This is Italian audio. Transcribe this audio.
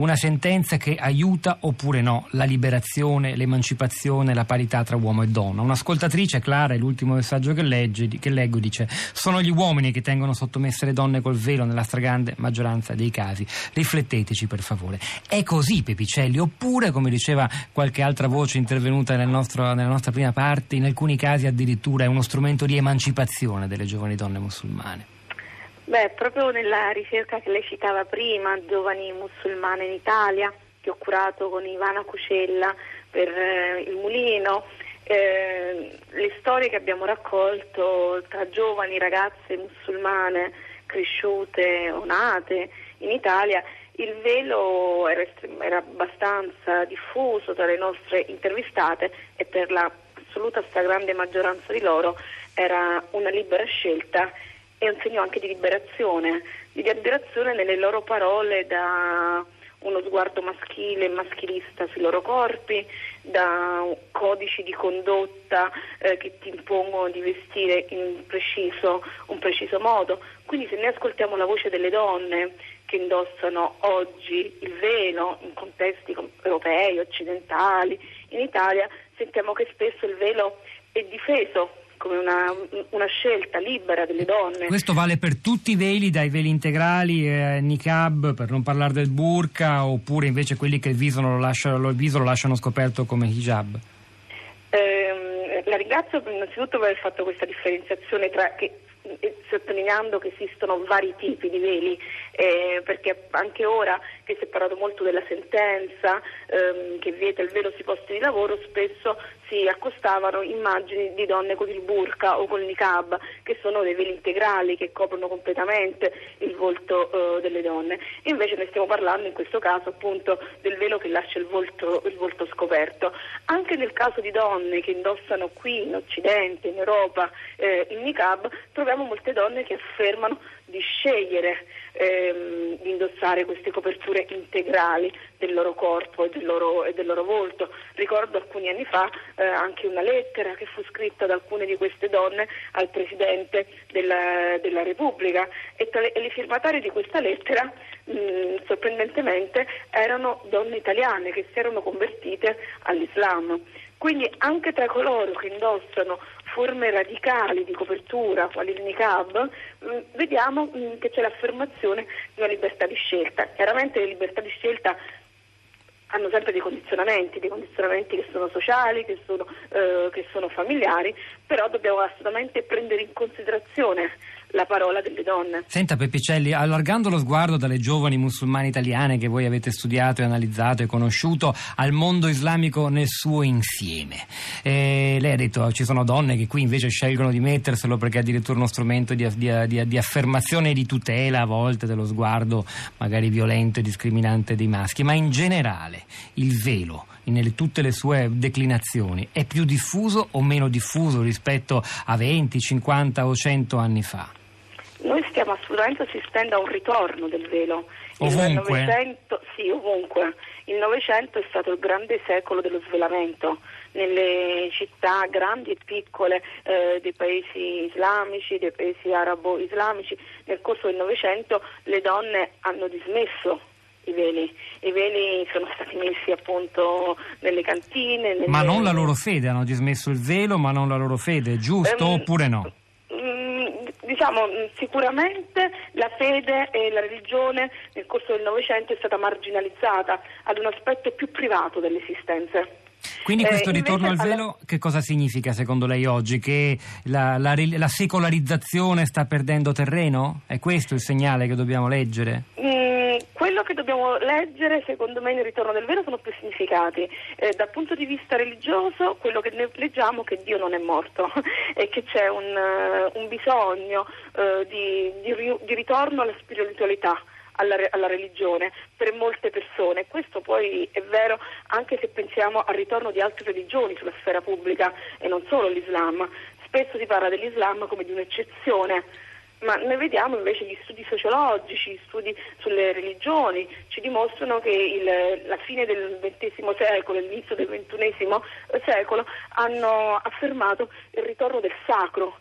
Una sentenza che aiuta oppure no la liberazione, l'emancipazione, la parità tra uomo e donna. Un'ascoltatrice, Clara, è l'ultimo messaggio che, legge, che leggo, dice sono gli uomini che tengono sottomesse le donne col velo nella stragrande maggioranza dei casi. Rifletteteci per favore. È così Pepicelli oppure, come diceva qualche altra voce intervenuta nel nostro, nella nostra prima parte, in alcuni casi addirittura è uno strumento di emancipazione delle giovani donne musulmane? Beh, proprio nella ricerca che lei citava prima, Giovani musulmane in Italia, che ho curato con Ivana Cucella per eh, il Mulino, eh, le storie che abbiamo raccolto tra giovani ragazze musulmane cresciute o nate in Italia, il velo era, era abbastanza diffuso tra le nostre intervistate e per l'assoluta stragrande maggioranza di loro era una libera scelta è un segno anche di liberazione, di liberazione nelle loro parole da uno sguardo maschile e maschilista sui loro corpi, da codici di condotta eh, che ti impongono di vestire in un preciso, un preciso modo. Quindi se noi ascoltiamo la voce delle donne che indossano oggi il velo in contesti europei, occidentali, in Italia, sentiamo che spesso il velo è difeso come una, una, scelta libera delle donne. Questo vale per tutti i veli, dai veli integrali, eh, niqab, per non parlare del burqa, oppure invece quelli che il viso lo lasciano, il viso lo lasciano scoperto come hijab? Eh, la ringrazio innanzitutto per aver fatto questa differenziazione tra che sottolineando che esistono vari tipi di veli, eh, perché anche ora che si è parlato molto della sentenza ehm, che vieta il velo sui posti di lavoro, spesso si accostavano immagini di donne con il burqa o con il niqab, che sono dei veli integrali che coprono completamente il volto eh, delle donne. Invece noi stiamo parlando in questo caso appunto del velo che lascia il volto, il volto scoperto. Anche nel caso di donne che indossano qui in Occidente, in Europa, eh, il niqab, troviamo molte donne che affermano di scegliere ehm, di indossare queste coperture integrali del loro corpo e del loro, e del loro volto. Ricordo alcuni anni fa eh, anche una lettera che fu scritta da alcune di queste donne al Presidente della, della Repubblica e, tale, e, le firmatarie di questa lettera mh, sorprendentemente erano donne italiane che si erano convertite all'Islam. Quindi anche tra coloro che indossano forme radicali di copertura, quali il niqab, mh, vediamo mh, che c'è l'affermazione di una libertà di scelta. Chiaramente le libertà di scelta hanno sempre dei condizionamenti, dei condizionamenti che sono sociali, che sono, eh, che sono familiari, però dobbiamo assolutamente prendere in considerazione la parola delle donne. Senta Peppicelli, allargando lo sguardo dalle giovani musulmane italiane che voi avete studiato e analizzato e conosciuto al mondo islamico nel suo insieme. Eh, lei ha detto ci sono donne che qui invece scelgono di metterselo perché è addirittura uno strumento di, di, di, di affermazione e di tutela a volte dello sguardo magari violento e discriminante dei maschi, ma in generale il velo in tutte le sue declinazioni è più diffuso o meno diffuso rispetto a 20, 50 o 100 anni fa? Noi stiamo assolutamente assistendo a un ritorno del velo. Ovunque? Il Novecento, sì, ovunque. Il Novecento è stato il grande secolo dello svelamento nelle città grandi e piccole eh, dei paesi islamici, dei paesi arabo-islamici. Nel corso del Novecento le donne hanno dismesso i veli. I veli sono stati messi appunto nelle cantine. Nelle... Ma non la loro fede, hanno dismesso il velo, ma non la loro fede, giusto um, oppure no? Diciamo, sicuramente la fede e la religione nel corso del Novecento è stata marginalizzata ad un aspetto più privato dell'esistenza. Quindi questo eh, ritorno al velo che cosa significa secondo lei oggi? Che la, la, la, secolarizzazione sta perdendo terreno? È questo il segnale che dobbiamo leggere? Mm, che dobbiamo leggere secondo me nel ritorno del velo sono più significati. Eh, dal punto di vista religioso quello che leggiamo è che Dio non è morto e che c'è un, uh, un bisogno uh, di, di, di ritorno alla spiritualità alla, alla, religione per molte persone. Questo poi è vero anche se pensiamo al ritorno di altre religioni sulla sfera pubblica e non solo l'Islam. Spesso si parla dell'Islam come di un'eccezione ma noi vediamo invece gli studi sociologici, gli studi sulle religioni, ci dimostrano che il, la fine del XX secolo e l'inizio del XXI secolo hanno affermato il ritorno del sacro